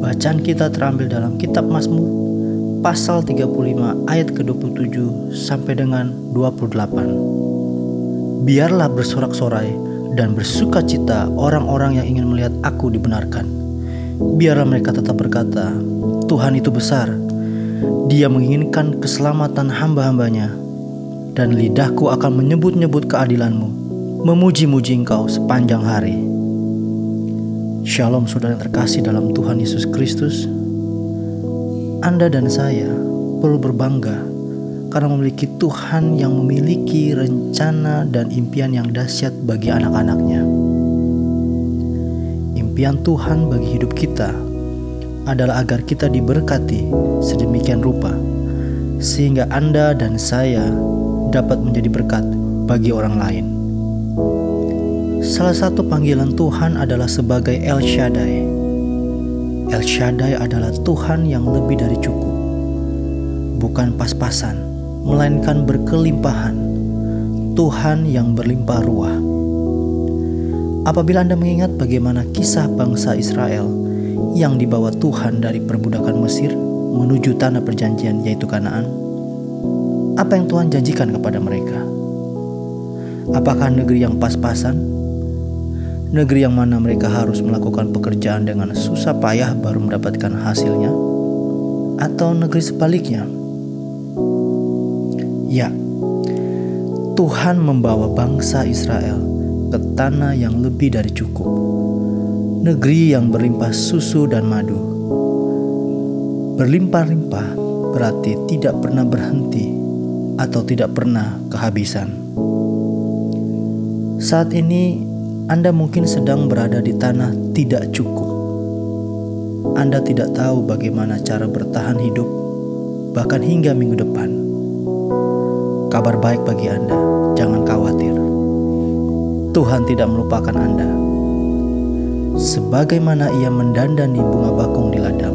Bacaan kita terambil dalam kitab Mazmur pasal 35 ayat ke-27 sampai dengan 28. Biarlah bersorak-sorai dan bersuka cita orang-orang yang ingin melihat aku dibenarkan. Biarlah mereka tetap berkata, Tuhan itu besar. Dia menginginkan keselamatan hamba-hambanya. Dan lidahku akan menyebut-nyebut keadilanmu, memuji-muji engkau sepanjang hari. Shalom saudara yang terkasih dalam Tuhan Yesus Kristus. Anda dan saya perlu berbangga karena memiliki Tuhan yang memiliki rencana dan impian yang dahsyat bagi anak-anaknya. Impian Tuhan bagi hidup kita adalah agar kita diberkati sedemikian rupa sehingga Anda dan saya dapat menjadi berkat bagi orang lain. Salah satu panggilan Tuhan adalah sebagai El Shaddai. El Shaddai adalah Tuhan yang lebih dari cukup, bukan pas-pasan, melainkan berkelimpahan. Tuhan yang berlimpah ruah. Apabila Anda mengingat bagaimana kisah bangsa Israel yang dibawa Tuhan dari perbudakan Mesir menuju tanah perjanjian, yaitu Kanaan, apa yang Tuhan janjikan kepada mereka? Apakah negeri yang pas-pasan negeri yang mana mereka harus melakukan pekerjaan dengan susah payah baru mendapatkan hasilnya, atau negeri sebaliknya. Ya, Tuhan membawa bangsa Israel ke tanah yang lebih dari cukup, negeri yang berlimpah susu dan madu. Berlimpah-limpah berarti tidak pernah berhenti atau tidak pernah kehabisan. Saat ini anda mungkin sedang berada di tanah tidak cukup. Anda tidak tahu bagaimana cara bertahan hidup, bahkan hingga minggu depan. Kabar baik bagi Anda, jangan khawatir. Tuhan tidak melupakan Anda. Sebagaimana Ia mendandani bunga bakung di ladang,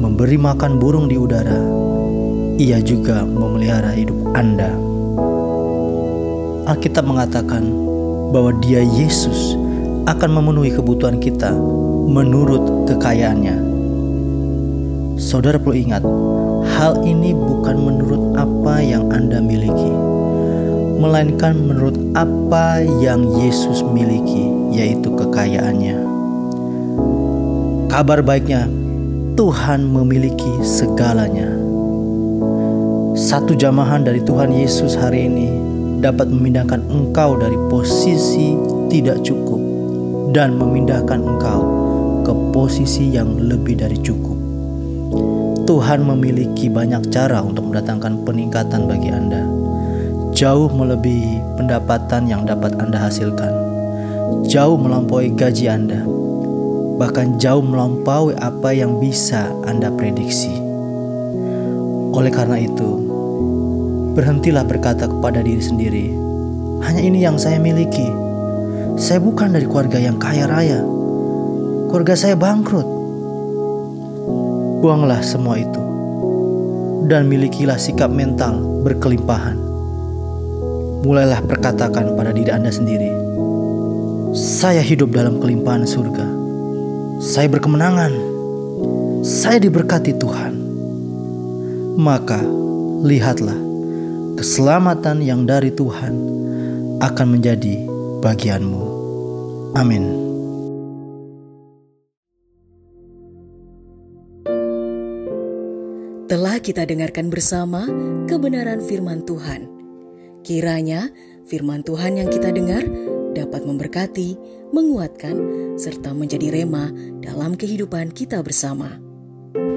memberi makan burung di udara, Ia juga memelihara hidup Anda. Alkitab mengatakan, bahwa Dia Yesus akan memenuhi kebutuhan kita menurut kekayaannya. Saudara perlu ingat, hal ini bukan menurut apa yang Anda miliki, melainkan menurut apa yang Yesus miliki, yaitu kekayaannya. Kabar baiknya, Tuhan memiliki segalanya. Satu jamahan dari Tuhan Yesus hari ini dapat memindahkan engkau dari posisi tidak cukup dan memindahkan engkau ke posisi yang lebih dari cukup. Tuhan memiliki banyak cara untuk mendatangkan peningkatan bagi Anda, jauh melebihi pendapatan yang dapat Anda hasilkan, jauh melampaui gaji Anda, bahkan jauh melampaui apa yang bisa Anda prediksi. Oleh karena itu, Berhentilah berkata kepada diri sendiri, "Hanya ini yang saya miliki. Saya bukan dari keluarga yang kaya raya. Keluarga saya bangkrut." Buanglah semua itu dan milikilah sikap mental berkelimpahan. Mulailah perkatakan pada diri Anda sendiri, "Saya hidup dalam kelimpahan surga. Saya berkemenangan. Saya diberkati Tuhan." Maka lihatlah keselamatan yang dari Tuhan akan menjadi bagianmu. Amin. Telah kita dengarkan bersama kebenaran firman Tuhan. Kiranya firman Tuhan yang kita dengar dapat memberkati, menguatkan, serta menjadi rema dalam kehidupan kita bersama.